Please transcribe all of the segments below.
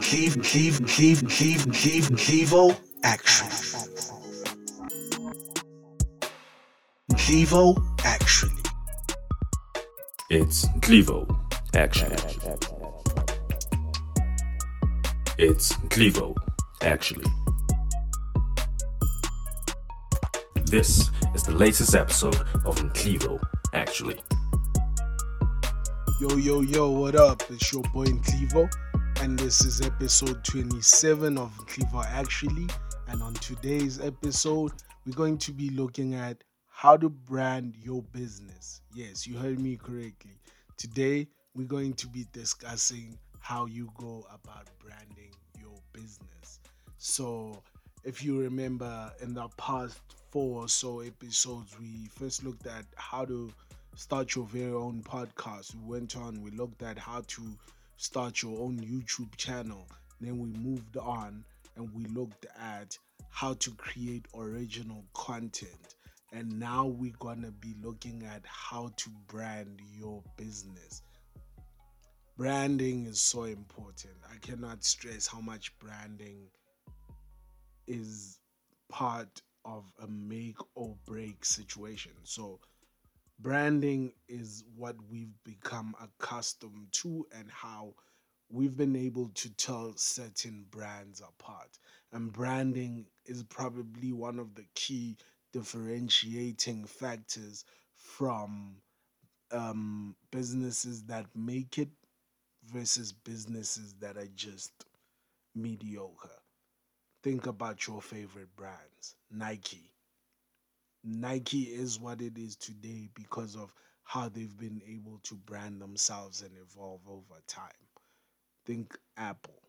Cleve, Cleve, Cleve, Cleve, Cleve, Clevo, action. Clevo, actually. It's Clevo, actually. It's Clevo, actually. This is the latest episode of Clevo, actually. Yo, yo, yo, what up? It's your boy Clevo, and this is episode 27 of Clevo Actually. And on today's episode, we're going to be looking at how to brand your business. Yes, you heard me correctly. Today, we're going to be discussing how you go about branding your business. So, if you remember in the past four or so episodes, we first looked at how to start your very own podcast. We went on, we looked at how to start your own YouTube channel. Then we moved on and we looked at how to create original content. And now we're gonna be looking at how to brand your business. Branding is so important. I cannot stress how much branding is part of a make or break situation. So, branding is what we've become accustomed to and how we've been able to tell certain brands apart. And branding is probably one of the key differentiating factors from um, businesses that make it versus businesses that are just mediocre. Think about your favorite brands Nike. Nike is what it is today because of how they've been able to brand themselves and evolve over time. Think Apple.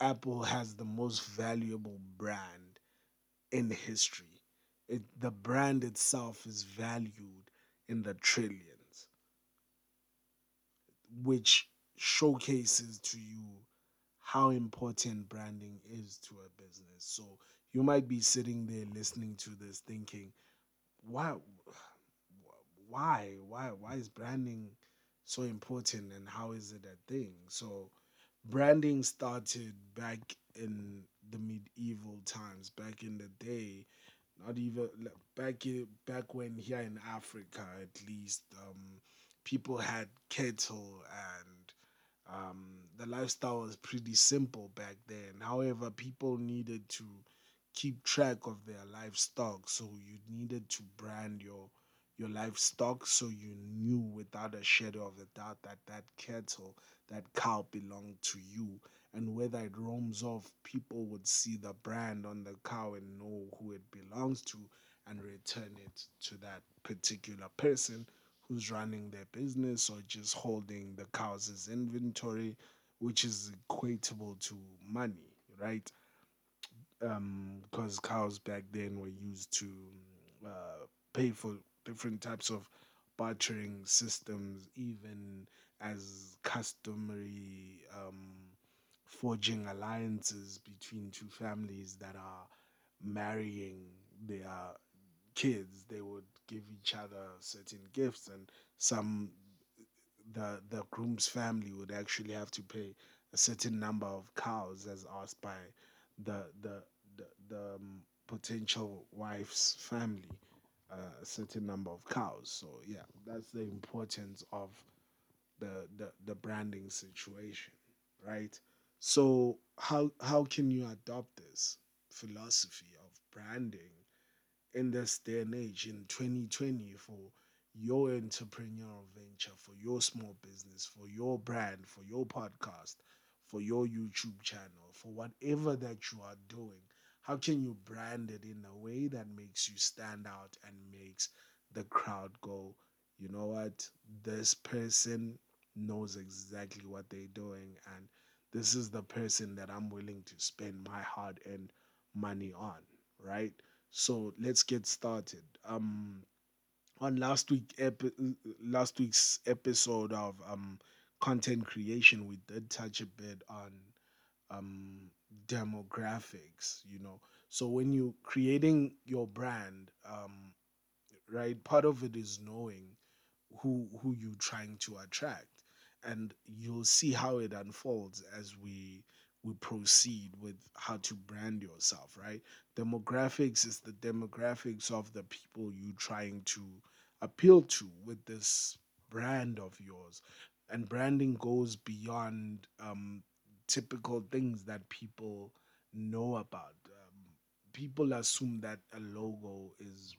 Apple has the most valuable brand in history. It, the brand itself is valued in the trillions, which showcases to you how important branding is to a business. So you might be sitting there listening to this thinking, why why why why is branding so important and how is it a thing? So branding started back in the medieval times back in the day not even back back when here in africa at least um, people had cattle and um, the lifestyle was pretty simple back then. However people needed to keep track of their livestock so you needed to brand your your livestock so you knew without a shadow of a doubt that that cattle that cow belonged to you. And whether it roams off people would see the brand on the cow and know who it belongs to and return it to that particular person who's running their business or just holding the cows inventory which is equatable to money right because um, cows back then were used to uh, pay for different types of bartering systems, even as customary um, forging alliances between two families that are marrying their kids. They would give each other certain gifts, and some the the groom's family would actually have to pay a certain number of cows as asked by the the the, the um, potential wife's family uh, a certain number of cows. So yeah, that's the importance of the, the the branding situation, right? So how how can you adopt this philosophy of branding in this day and age in 2020 for your entrepreneurial venture, for your small business, for your brand, for your podcast, for your YouTube channel, for whatever that you are doing how can you brand it in a way that makes you stand out and makes the crowd go you know what? This person knows exactly what they're doing and this is the person that i'm willing to spend my hard earned money on right? So let's get started. Um on last week epi- last week's episode of um content creation we did touch a bit on um demographics you know so when you're creating your brand um right part of it is knowing who who you're trying to attract and you'll see how it unfolds as we we proceed with how to brand yourself, right? Demographics is the demographics of the people you're trying to appeal to with this brand of yours. And branding goes beyond um, typical things that people know about. Um, people assume that a logo is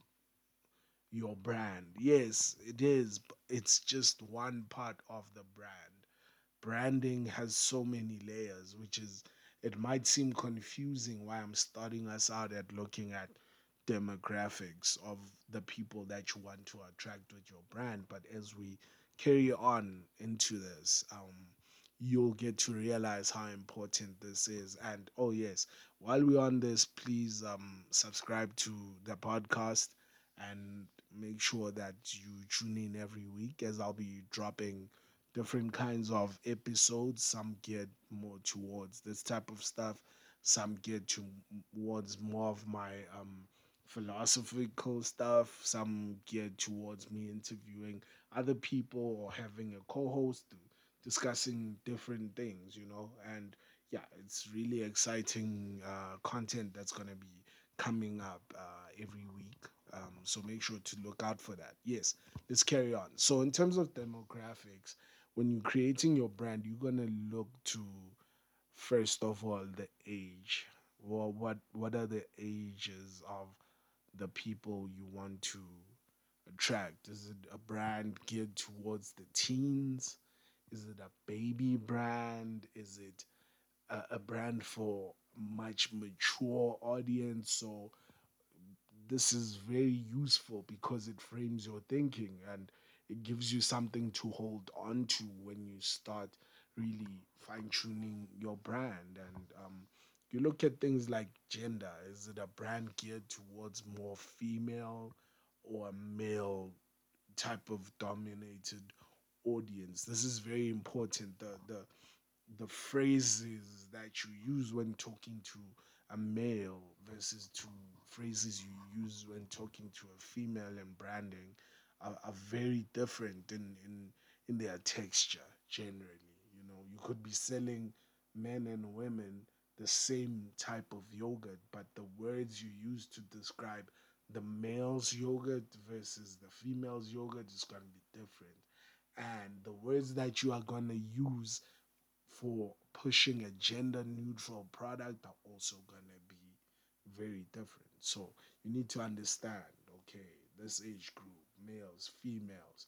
your brand. Yes, it is. but It's just one part of the brand. Branding has so many layers, which is, it might seem confusing why I'm starting us out at looking at demographics of the people that you want to attract with your brand. But as we carry on into this, um, you'll get to realize how important this is. And oh yes, while we're on this, please um subscribe to the podcast and make sure that you tune in every week as I'll be dropping different kinds of episodes. Some geared more towards this type of stuff, some geared towards more of my um philosophical stuff, some geared towards me interviewing other people or having a co-host discussing different things, you know, and yeah, it's really exciting uh, content that's going to be coming up uh, every week. Um, so make sure to look out for that. Yes, let's carry on. So, in terms of demographics, when you're creating your brand, you're going to look to first of all the age. Well, what what are the ages of the people you want to attract? Is it a brand geared towards the teens? Is it a baby brand? Is it a, a brand for much mature audience? So this is very useful because it frames your thinking and it gives you something to hold on to when you start really fine tuning your brand. And um, you look at things like gender. Is it a brand geared towards more female or a male type of dominated audience. This is very important. The the the phrases that you use when talking to a male versus to phrases you use when talking to a female and branding are, are very different in, in in their texture generally. You know, you could be selling men and women the same type of yogurt, but the words you use to describe the male's yogurt versus the female's yogurt is going to be different and the words that you are going to use for pushing a gender neutral product are also going to be very different. So you need to understand okay, this age group, males, females,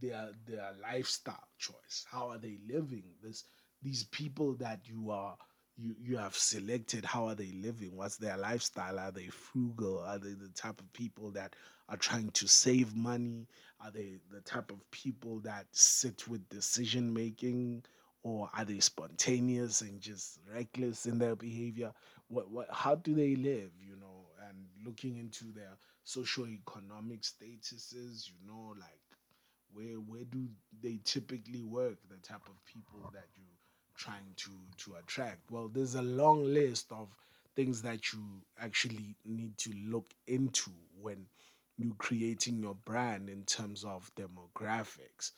their their lifestyle choice. How are they living? This these people that you are you you have selected how are they living what's their lifestyle are they frugal are they the type of people that are trying to save money are they the type of people that sit with decision making or are they spontaneous and just reckless in their behavior? What what how do they live you know? And looking into their socio-economic statuses you know like where where do they typically work the type of people that you trying to to attract. Well there's a long list of things that you actually need to look into when you're creating your brand in terms of demographics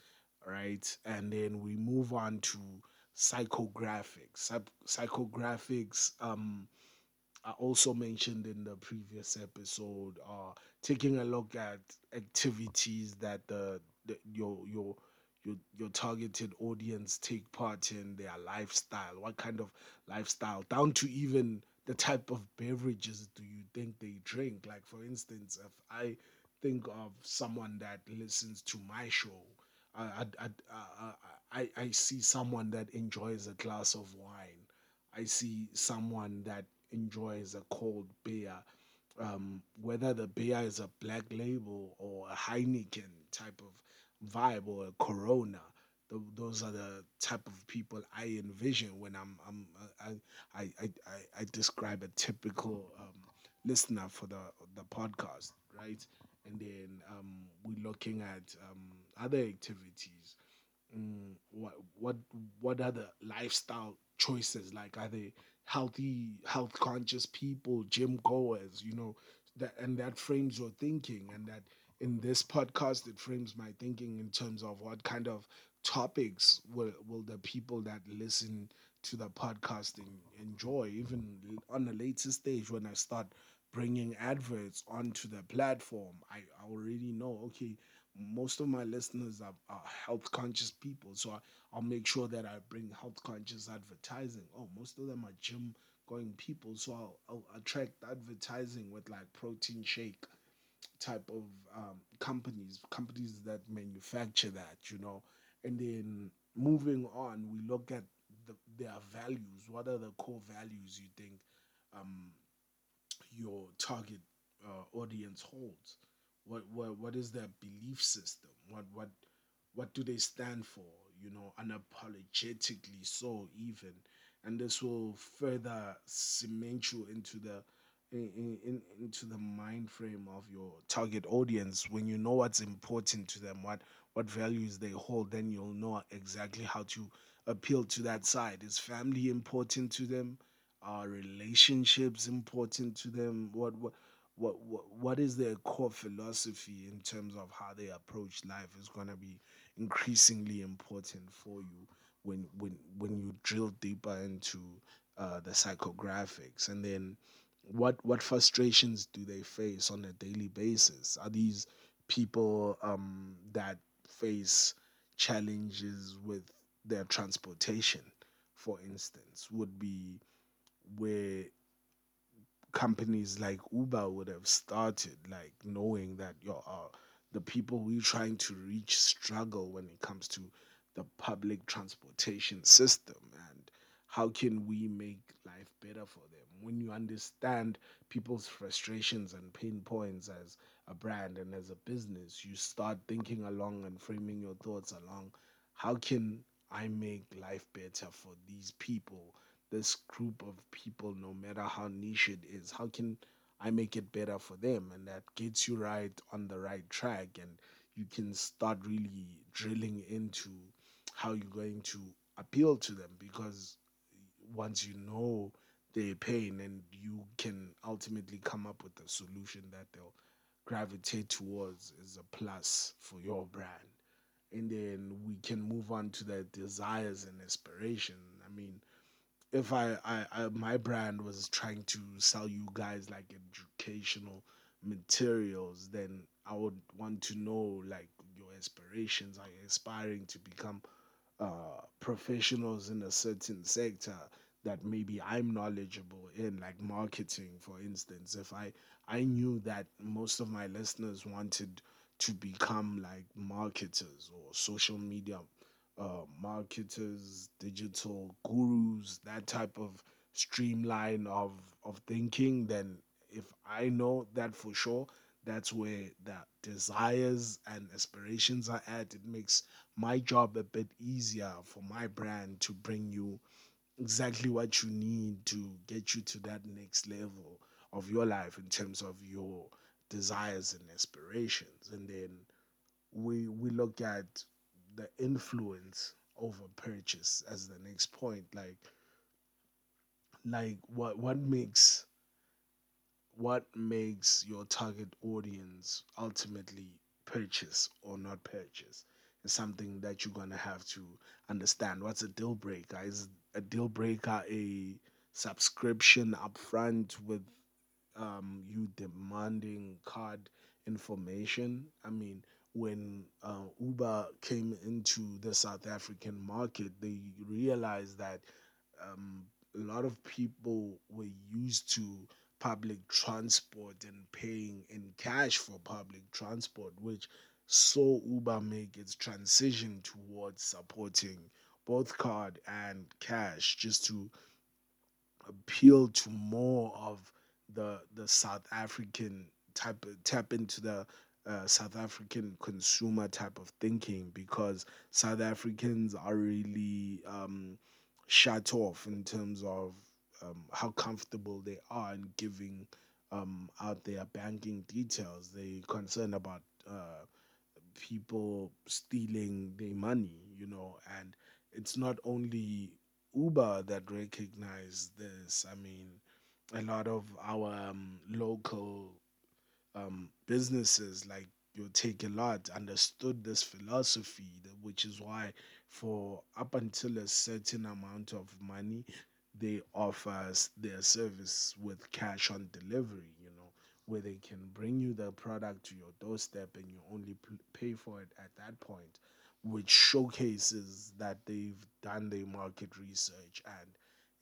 right? And then we move on to psychographics. Psychographics um I also mentioned in the previous episode, uh, taking a look at activities that the, the your your your your targeted audience take part in their lifestyle. What kind of lifestyle, down to even the type of beverages do you think they drink? Like for instance, if I think of someone that listens to my show, I I I, I, I see someone that enjoys a glass of wine. I see someone that enjoys a cold beer, um, whether the beer is a black label or a Heineken type of vibe or Corona. Th- those are the type of people I envision when I'm, I'm uh, I, I, I, I I describe a typical um, listener for the the podcast, right? And then um, we're looking at um, other activities mm, what what what are the lifestyle choices like are they healthy health conscious people gym goers you know that and that frames your thinking and that in this podcast it frames my thinking in terms of what kind of topics will will the people that listen to the podcasting enjoy, even on the later stage when I start bringing adverts onto the platform, I, I already know, okay, most of my listeners are, are health conscious people. So I, I'll make sure that I bring health conscious advertising. Oh, most of them are gym going people. So I'll, I'll attract advertising with like protein shake type of um, companies, companies that manufacture that, you know. And then moving on, we look at the, their values. What are the core values you think um, your target uh, audience holds? What, what what is their belief system? What what what do they stand for? You know, unapologetically so even, and this will further cement you into the in, in, into the mind frame of your target audience. When you know what's important to them what what values they hold then you'll know exactly how to appeal to that side. Is family important to them? Are relationships important to them? What what what what, what is their core philosophy in terms of how they approach life is going to be increasingly important for you when when when you drill deeper into uh, the psychographics. And then what what frustrations do they face on a daily basis? Are these people um, that face challenges with their transportation for instance would be where companies like Uber would have started, like knowing that your uh, the people we're trying to reach struggle when it comes to the public transportation system? And how can we make life better for them when you understand people's frustrations and pain points as a brand and as a business you start thinking along and framing your thoughts along how can i make life better for these people this group of people, no matter how niche it is, how can I make it better for them? And that gets you right on the right track, and you can start really drilling into how you're going to appeal to them because once you know their pain and you can ultimately come up with a solution that they'll gravitate towards is a plus for your brand. And then we can move on to their desires and aspiration. I mean if I, I, I my brand was trying to sell you guys like educational materials, then I would want to know like your aspirations. Are you aspiring to become uh, professionals in a certain sector that maybe I'm knowledgeable in, like marketing, for instance? If I I knew that most of my listeners wanted to become like marketers or social media uh, marketers, digital gurus, that type of streamline of of thinking, then if I know that for sure, that's where the desires and aspirations are at. It makes my job a bit easier for my brand to bring you exactly what you need to get you to that next level of your life in terms of your desires and aspirations. And then we we look at the influence over purchase as the next point like like what what makes what makes your target audience ultimately purchase or not purchase is something that you're gonna have to understand. What's a deal breaker? Is a deal breaker a subscription upfront with um, you demanding card information? I mean, when uh, Uber came into the South African market, they realized that um, a lot of people were used to public transport and paying in cash for public transport, which saw Uber make its transition towards supporting both card and cash just to appeal to more of the the South African type tap into the uh, South African consumer type of thinking because South Africans are really um, shut off in terms of um, how comfortable they are in giving um, out their banking details. They're concerned about uh, people stealing their money, you know, and it's not only Uber that recognize this. I mean, a lot of our um, local um, businesses like your Takealot understood this philosophy, which is why for up until a certain amount of money, they offer their service with cash on delivery. You know, where they can bring you the product to your doorstep and you only pay for it at that point, which showcases that they've done their market research and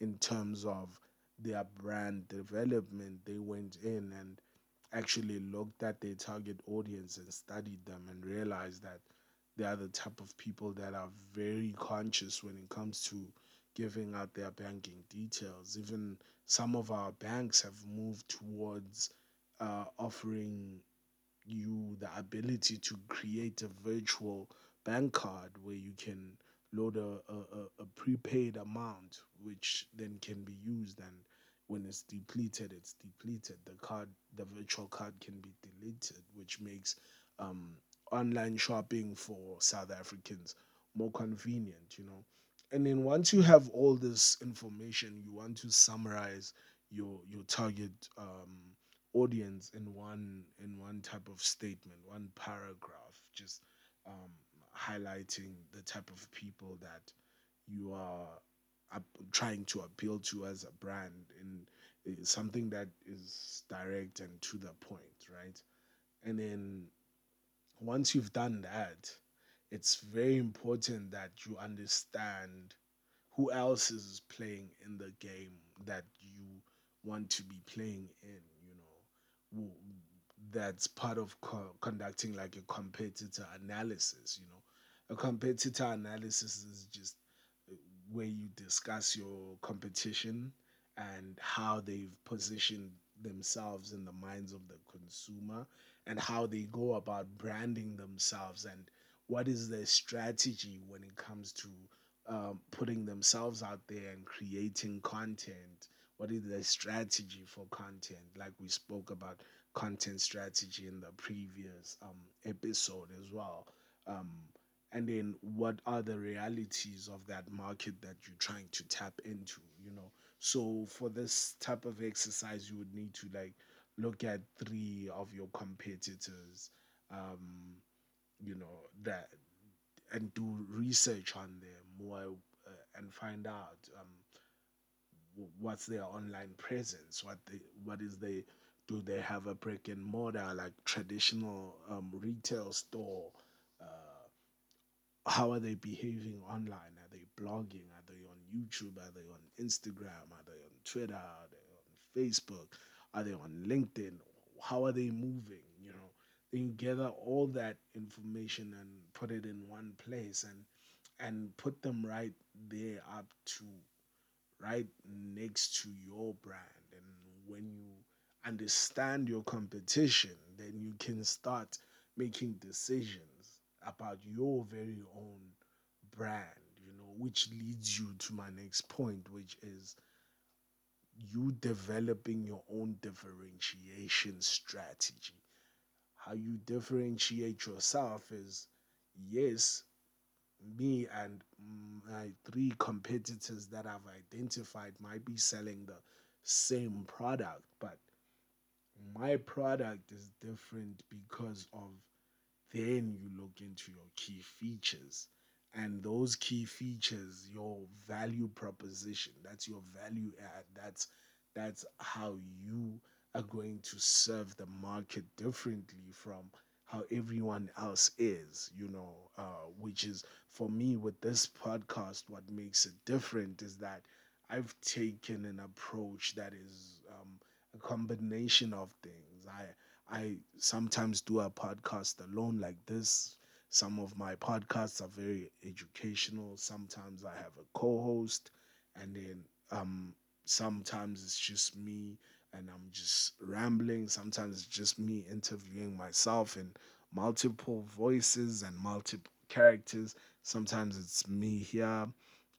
in terms of their brand development, they went in and actually looked at their target audience and studied them and realized that they are the type of people that are very conscious when it comes to giving out their banking details. Even some of our banks have moved towards uh, offering you the ability to create a virtual bank card where you can load a, a, a prepaid amount which then can be used and when it's depleted it's depleted. The card the virtual card can be deleted which makes um, online shopping for south africans more convenient you know? And then once you have all this information you want to summarize your your target um, audience in one in one type of statement one paragraph just um, highlighting the type of people that you are trying to appeal to as a brand in eh, something that is direct and to the point, right? And then once you've done that, it's very important that you understand who else is playing in the game that you want to be playing in, you know. That's part of co- conducting like a competitor analysis, you know. A competitor analysis is just where you discuss your competition and how they've positioned themselves in the minds of the consumer and how they go about branding themselves and what is their strategy when it comes to um, putting themselves out there and creating content. What is their strategy for content? Like we spoke about content strategy in the previous um, episode as well. Um, and then what are the realities of that market that you're trying to tap into you know? So for this type of exercise you would need to like look at three of your competitors um you know that and do research on them uh, and find out um what's their online presence what they what is they do they have a brick and mortar like traditional um, retail store how are they behaving online? Are they blogging? Are they on YouTube? Are they on Instagram? Are they on Twitter? Are they on Facebook? Are they on LinkedIn? How are they moving? You know, then you gather all that information and put it in one place and and put them right there up to right next to your brand. And when you understand your competition, then you can start making decisions about your very own brand, you know, which leads you to my next point, which is you developing your own differentiation strategy. How you differentiate yourself is yes, me and my three competitors that I've identified might be selling the same product, but my product is different because of then you look into your key features. And those key features your value proposition that's your value add that's that's how you are going to serve the market differently from how everyone else is you know uh, which is for me with this podcast what makes it different is that i've taken an approach that is um, a combination of things. I I sometimes do a podcast alone like this. Some of my podcasts are very educational. Sometimes I have a co-host, and then um, sometimes it's just me and I'm just rambling. Sometimes it's just me interviewing myself in multiple voices and multiple characters. Sometimes it's me here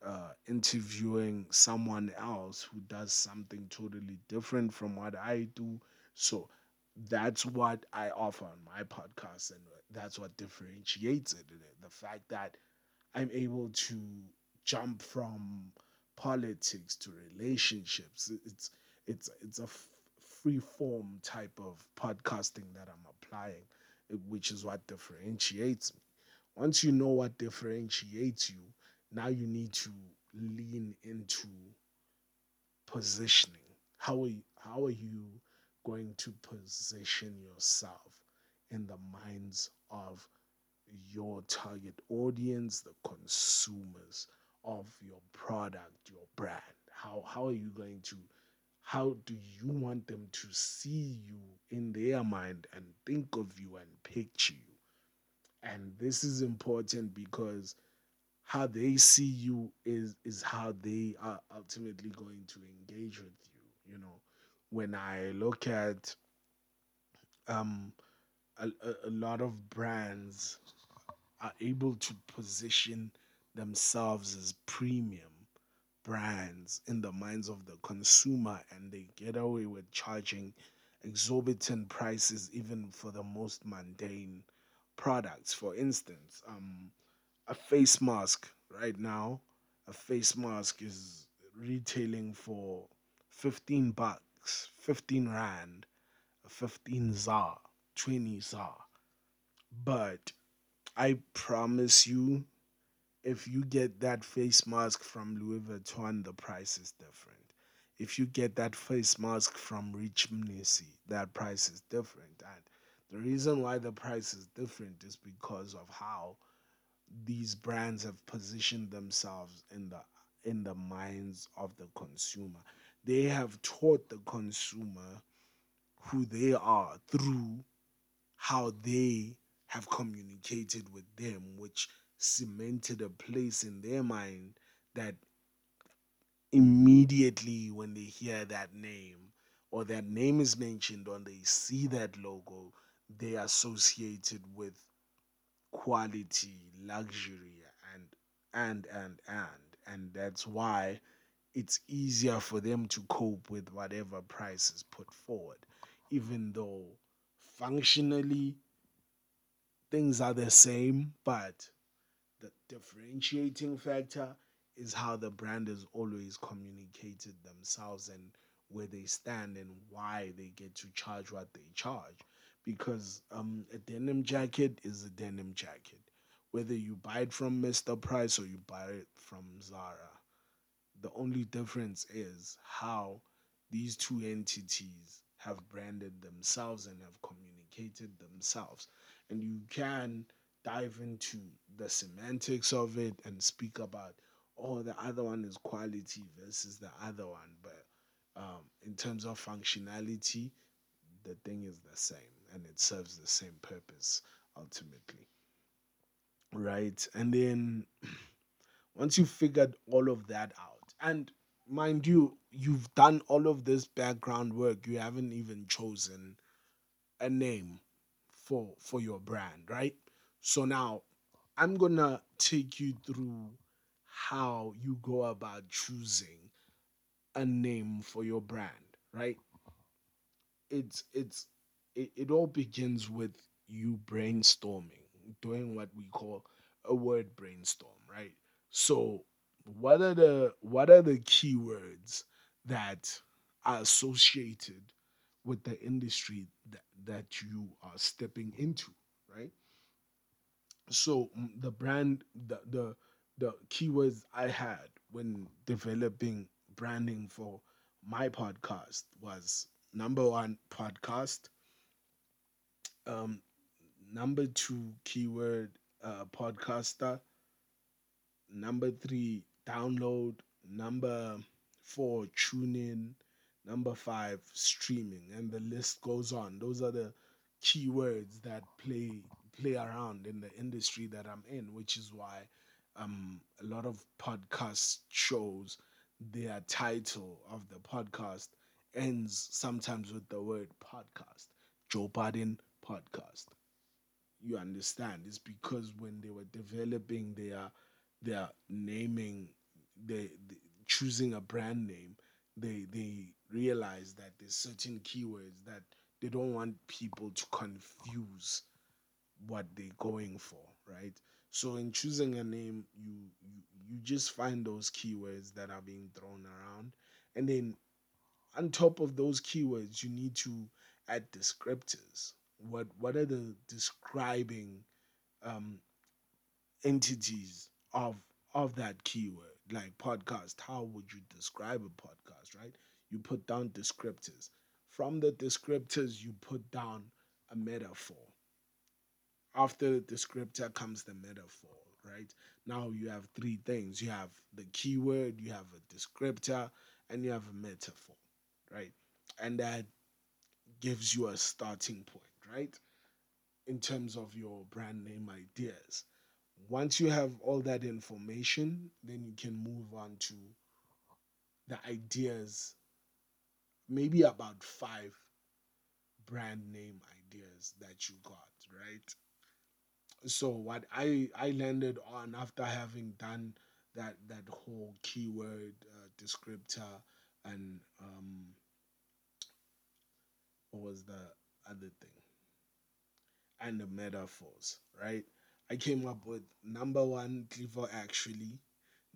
uh, interviewing someone else who does something totally different from what I do. So that's what I offer on my podcast, and that's what differentiates it. The fact that I'm able to jump from politics to relationships. It's it's it's a free form type of podcasting that I'm applying, eh, which is what differentiates me. Once you know what differentiates you, now you need to lean into positioning. How are you, how are you going to position yourself in the minds of your target audience, the consumers of your product, your brand? How how are you going to how do you want them to see you in their mind and think of you and picture you? And this is important because how they see you is is how they are ultimately going to engage with you. You know, when I look at um a, a, lot of brands are able to position themselves as premium brands in the minds of the consumer and they get away with charging exorbitant prices even for the most mundane products. For instance um a face mask right now a face mask is retailing for 15 bucks 15 rand 15 za 20 za but i promise you if you get that face mask from Louis Vuitton, the price is different. If you get that face mask from Rich Mnisi, that price is different. And the reason why the price is different is because of how these brands have positioned themselves in the in the minds of the consumer. They have taught the consumer who they are through how they have communicated with them, which cemented a place in their mind that immediately when they hear that name or that name is mentioned or they see that logo, they associate it with quality, luxury, and and and and and that's why it's easier for them to cope with whatever price is put forward, even though functionally things are the same, but the differentiating factor is how the brand has always communicated themselves and where they stand and why they get to charge what they charge. Because um, a denim jacket is a denim jacket, whether you buy it from Mr. Price or you buy it from Zara. The only difference is how these two entities have branded themselves and have communicated themselves. And you can dive into the semantics of it and speak about oh the other one is quality versus the other one. But um, in terms of functionality the thing is the same and it serves the same purpose ultimately. Right? And then once you've figured all of that out and mind you you've done all of this background work you haven't even chosen a name for for your brand right so now I'm to take you through how you go about choosing a name for your brand, right? It's it's it, it all begins with you brainstorming, doing what we call a word brainstorm, right? So what are the what are the keywords that are associated with the industry that, that you are stepping into, right? so mm, the brand the the the keywords i had when developing branding for my podcast was number one podcast um number two keyword uh podcaster number three download number four tune in number five streaming and the list goes on those are the keywords that play play around in the industry that I'm in, which is why um, a lot of podcast shows, their title of the podcast ends sometimes with the word podcast. Joe Budden podcast. You understand? It's because when they were developing their their naming, they, they choosing a brand name, they they realized that there's certain keywords that they don't want people to confuse what they're going for, right? So in choosing a name, you, you you just find those keywords that are being thrown around, and then on top of those keywords, you need to add descriptors. what what are the describing um, entities of of that keyword like podcast how would you describe a podcast right? You put down descriptors. From the descriptors you put down a metaphor. After the descriptor comes the metaphor right? Now you have three things. You have the keyword you have a descriptor and you have a metaphor right? And that gives you a starting point right? In terms of your brand name ideas once you have all that information, then you can move on to the ideas, maybe about five brand name ideas that you got, right? So what I I landed on after having done that that whole keyword uh, descriptor and um what was the other thing and the metaphors, right? I came up with number one, Clevo Actually,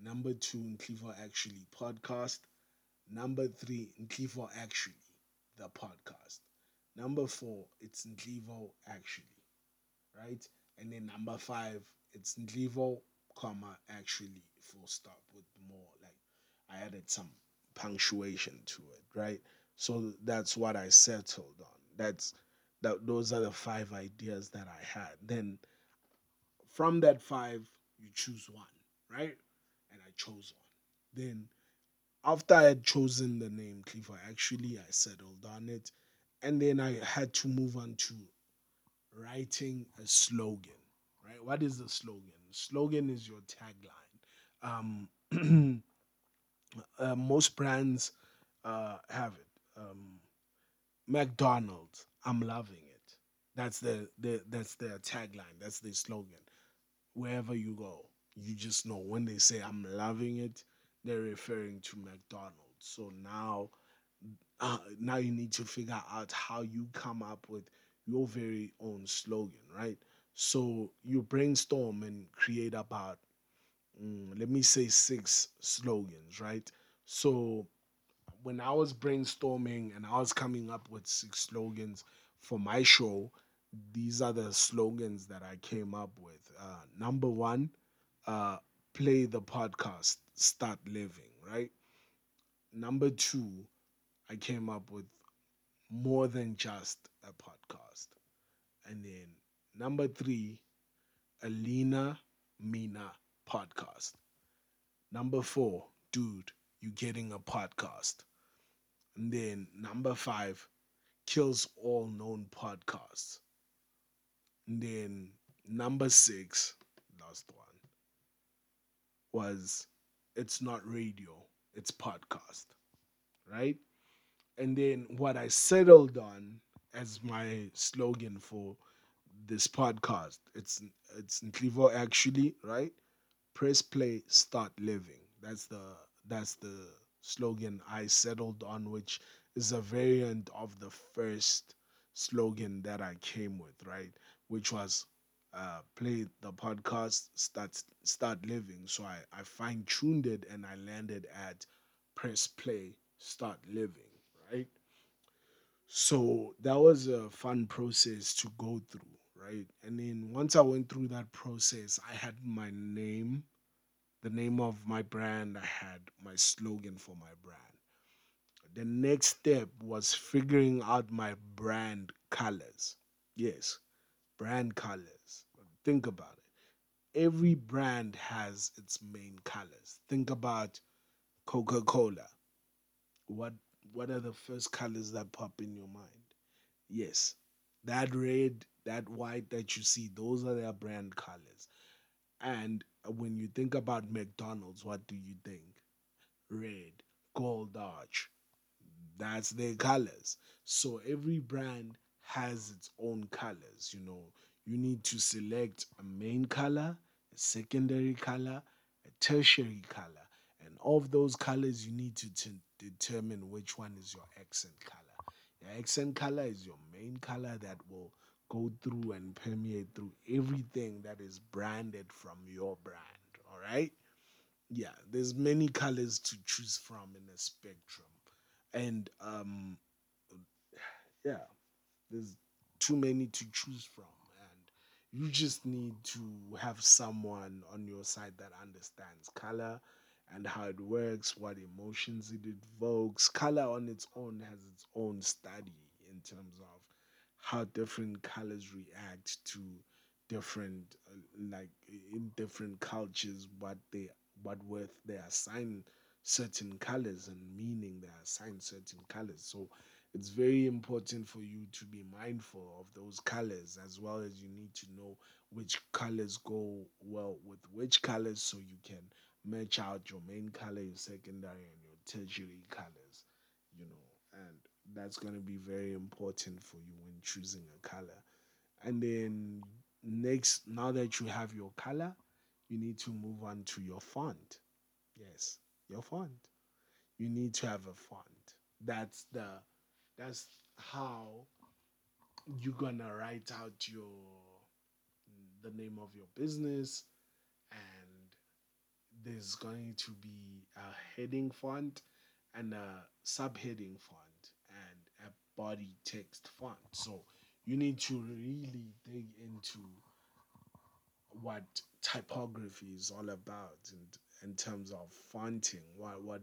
number two, Clevo Actually podcast, number three, Clevo Actually, the podcast, number four, it's Clevo Actually, right? And then number five, it's Clevo, comma, actually, full stop with more like I added some punctuation to it, right? So that's what I settled on. That's that those are the five ideas that I had. Then from that five, you choose one, right? And I chose one. Then, after I had chosen the name Clevo, actually, I settled on it. And then I had to move on to writing a slogan, right? What is the slogan? Slogan is your tagline. Um, uh, most brands uh, have it. Um, McDonald's, I'm loving it. That's the, the that's their tagline. That's their slogan wherever you go. You just know when they say I'm loving it, they're referring to McDonald's. So now, uh, now you need to figure out how you come up with your very own slogan, right? So you brainstorm and create about, mm, let me say, six slogans, right? So when I was brainstorming and I was coming up with six slogans for my show, these are the slogans that I came up with. Uh, number one, uh, play the podcast, start living, right? Number two, I came up with more than just a podcast. And then number three, Alina Mina podcast. Number four, dude, you getting a podcast. And then number five, kills all known podcasts. Then number six, last one, was it's not radio, it's podcast. Right? And then what I settled on as my slogan for this podcast, it's it's Clevo actually, right? Press play, start living. That's the that's the slogan I settled on, which is a variant of the first slogan that I came with, right? Which was uh, play the podcast, start start living. So I, I fine tuned it and I landed at press play, start living, right? So that was a fun process to go through, right? And then once I went through that process, I had my name, the name of my brand, I had my slogan for my brand. The next step was figuring out my brand colors. Yes, brand colors. Think about it. Every brand has its main colors. Think about Coca Cola. What what are the first colors that pop in your mind? Yes, that red, that white that you see, those are their brand colors. And when you think about McDonald's, what do you think? Red, gold arch. That's their colors. So every brand has its own colors. You know, you need to select a main color, a secondary color, a tertiary color. And of those colors, you need to t- determine which one is your accent color. Your accent color is your main color that will go through and permeate through everything that is branded from your brand. All right? Yeah, there's many colors to choose from in a spectrum. And um yeah, there's too many to choose from and you just need to have someone on your side that understands color and how it works what emotions it evokes. Color on its own has its own study in terms of how different colors react to different uh, like in different cultures what they what worth they assign certain colors and meaning they assign certain colors. So it's very important for you to be mindful of those colors as well as you need to know which colors go well with which colors so you can match out your main color your secondary and your tertiary colors you know and that's going to be very important for you when choosing a color. And then next now that you have your color you need to move on to your font. Yes your font. You need to have a font. That's the that's how you're gonna write out your the name of your business. And there's going to be a heading font and a subheading font and a body text font. So you need to really dig into what typography is all about and in terms of fonting what what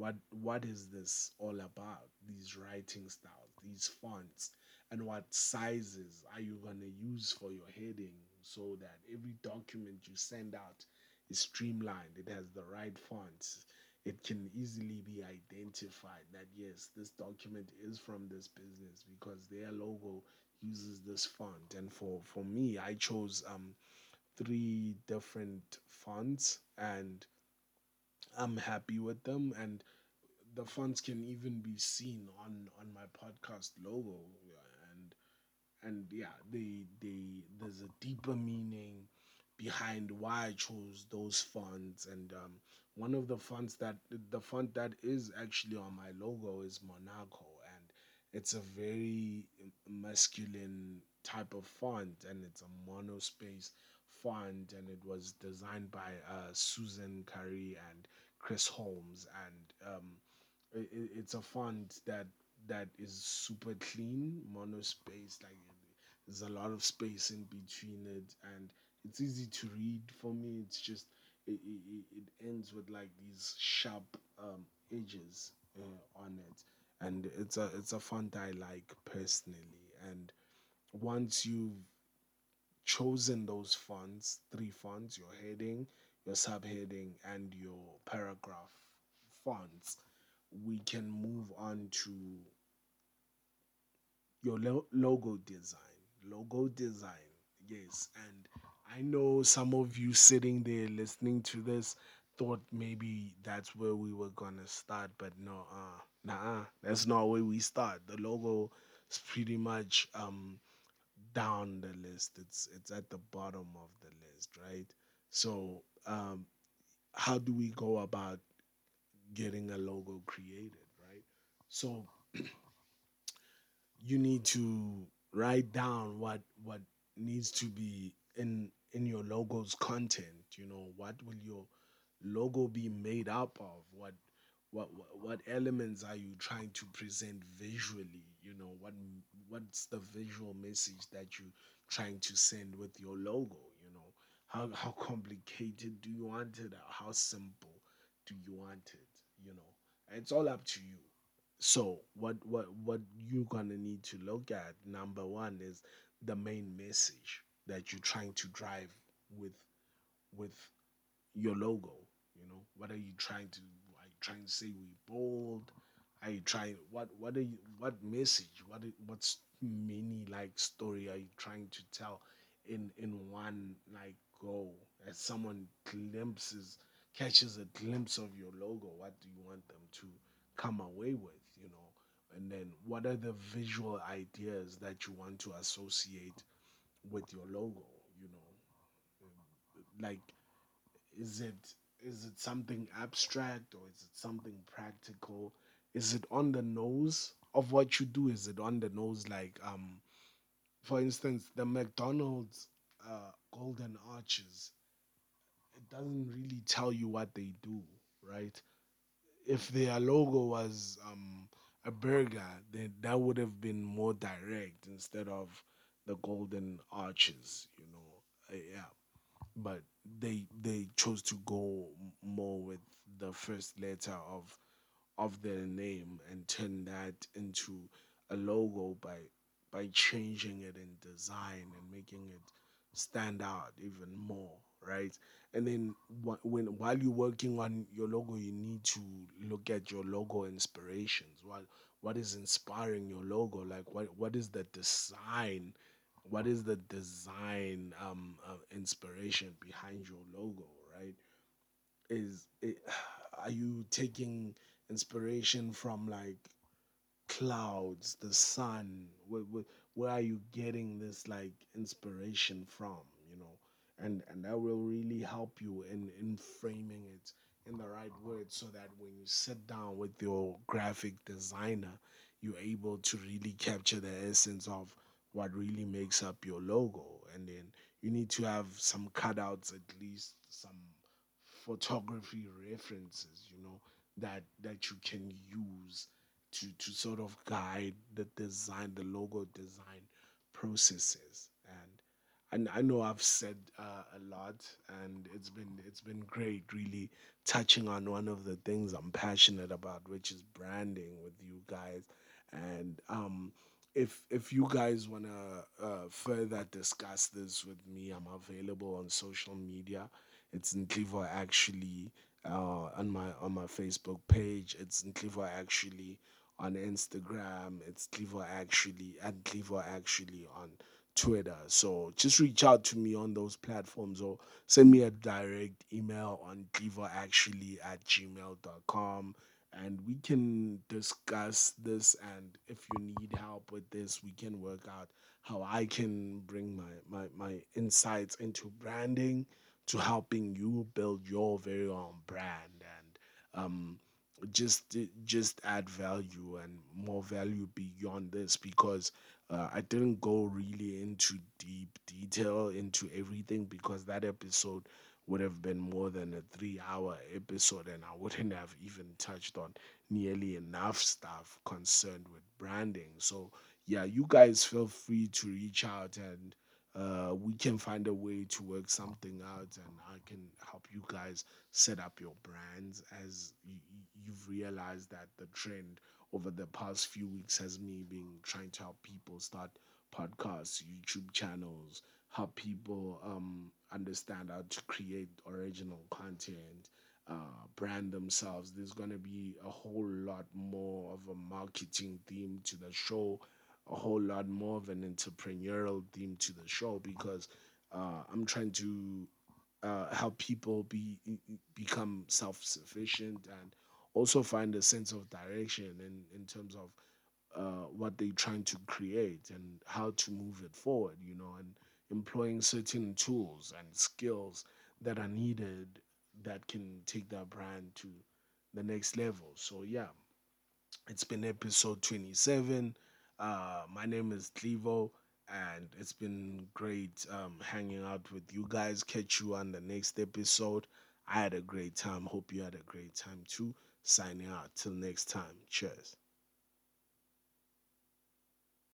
what what is this all about? These writing styles these fonts and what sizes are you going to use for your heading so that every document you send out is streamlined it has the right fonts it can easily be identified that yes this document is from this business because their logo uses this font. And for for me i chose um three different fonts and I'm happy with them and the fonts can even be seen on on my podcast logo. And and yeah they they there's a deeper meaning behind why I chose those fonts and um, one of the fonts that the font that is actually on my logo is Monaco. And it's a very masculine type of font and it's a monospace font and it was designed by uh, Susan Kare and Kris Holmes and um, it, it's a font that that is super clean monospace like there's a lot of space in between it and it's easy to read for me. It's just it, it, it ends with like these sharp um, edges uh, on it. And it's a it's a font I like personally. And once you've chosen those fonts, three fonts, your heading, your subheading, and your paragraph fonts, we can move on to your lo- logo design. Logo design, yes. And I know some of you sitting there listening to this thought maybe that's where we were gonna start, but no, uh, nah, that's not where we start. The logo is pretty much um down the list. It's it's at the bottom of the list, right? So um, how do we go about getting a logo created, right? So you need to write down what what needs to be in in your logo's content. You know, what will your logo be made up of? What what what elements are you trying to present visually you know what what's the visual message that you're trying to send with your logo you know? How how complicated do you want it? How simple do you want it you know? It's all up to you. So what what what you're gonna need to look at number one is the main message that you're trying to drive with with your logo you know? What are you trying to are you trying to say we bold? Are you trying what what are you what message? What what's mini like story are you trying to tell in in one like go? As someone glimpses catches a glimpse of your logo, what do you want them to come away with, you know? And then what are the visual ideas that you want to associate with your logo, you know? Like is it is it something abstract or is it something practical? Is it on the nose of what you do? Is it on the nose like um for instance the McDonald's uh, golden arches it doesn't really tell you what they do, right? If their logo was um, a burger, then that would have been more direct instead of the golden arches, you know. Uh, yeah, but they they chose to go more with the first letter of of their name and turn that into a logo by by changing it in design and making it stand out even more, right? And then wh- when while you're working on your logo, you need to look at your logo inspirations. What what is inspiring your logo? Like what what is the design? What is the design um uh, inspiration behind your logo, right? Is it, are you taking inspiration from like clouds, the sun? Where, where, where are you getting this like inspiration from? You know, and and that will really help you in in framing it in the right words so that when you sit down with your graphic designer, you're able to really capture the essence of what really makes up your logo. And then you need to have some cutouts, at least some photography references, you know, that that you can use to to sort of guide the design, the logo design processes. And and I know I've said uh, a lot, and it's been it's been great, really touching on one of the things I'm passionate about, which is branding with you guys. And um, if if you guys wanna uh, further discuss this with me, I'm available on social media. It's in Clevo actually uh, on my on my Facebook page. It's Clevo actually on Instagram. It's Clevo actually at Clevo actually on Twitter. So just reach out to me on those platforms or send me a direct email on Clevo actually at gmail.com and we can discuss this and if you need help with this we can work out how i can bring my my, my insights into branding to helping you build your very own brand and um just just add value and more value beyond this because uh, I didn't go really into deep detail into everything because that episode would have been more than a three hour episode and I wouldn't have even touched on nearly enough stuff concerned with branding. So, yeah, you guys feel free to reach out and uh, we can find a way to work something out and I can help you guys set up your brands as you, you've realized that the trend over the past few weeks has me being trying to help people start podcasts, YouTube channels, help people um, understand how to create original content, uh, brand themselves. There's going to be a whole lot more of a marketing theme to the show, a whole lot more of an entrepreneurial theme to the show because uh, I'm trying to uh, help people be become self sufficient and also find a sense of direction in, in terms of uh, what they're trying to create and how to move it forward, you know, and employing certain tools and skills that are needed that can take that brand to the next level. So, yeah, it's been episode 27. Uh, my name is Clevo, and it's been great um, hanging out with you guys. Catch you on the next episode. I had a great time. Hope you had a great time too. Signing out. Till next time. Cheers.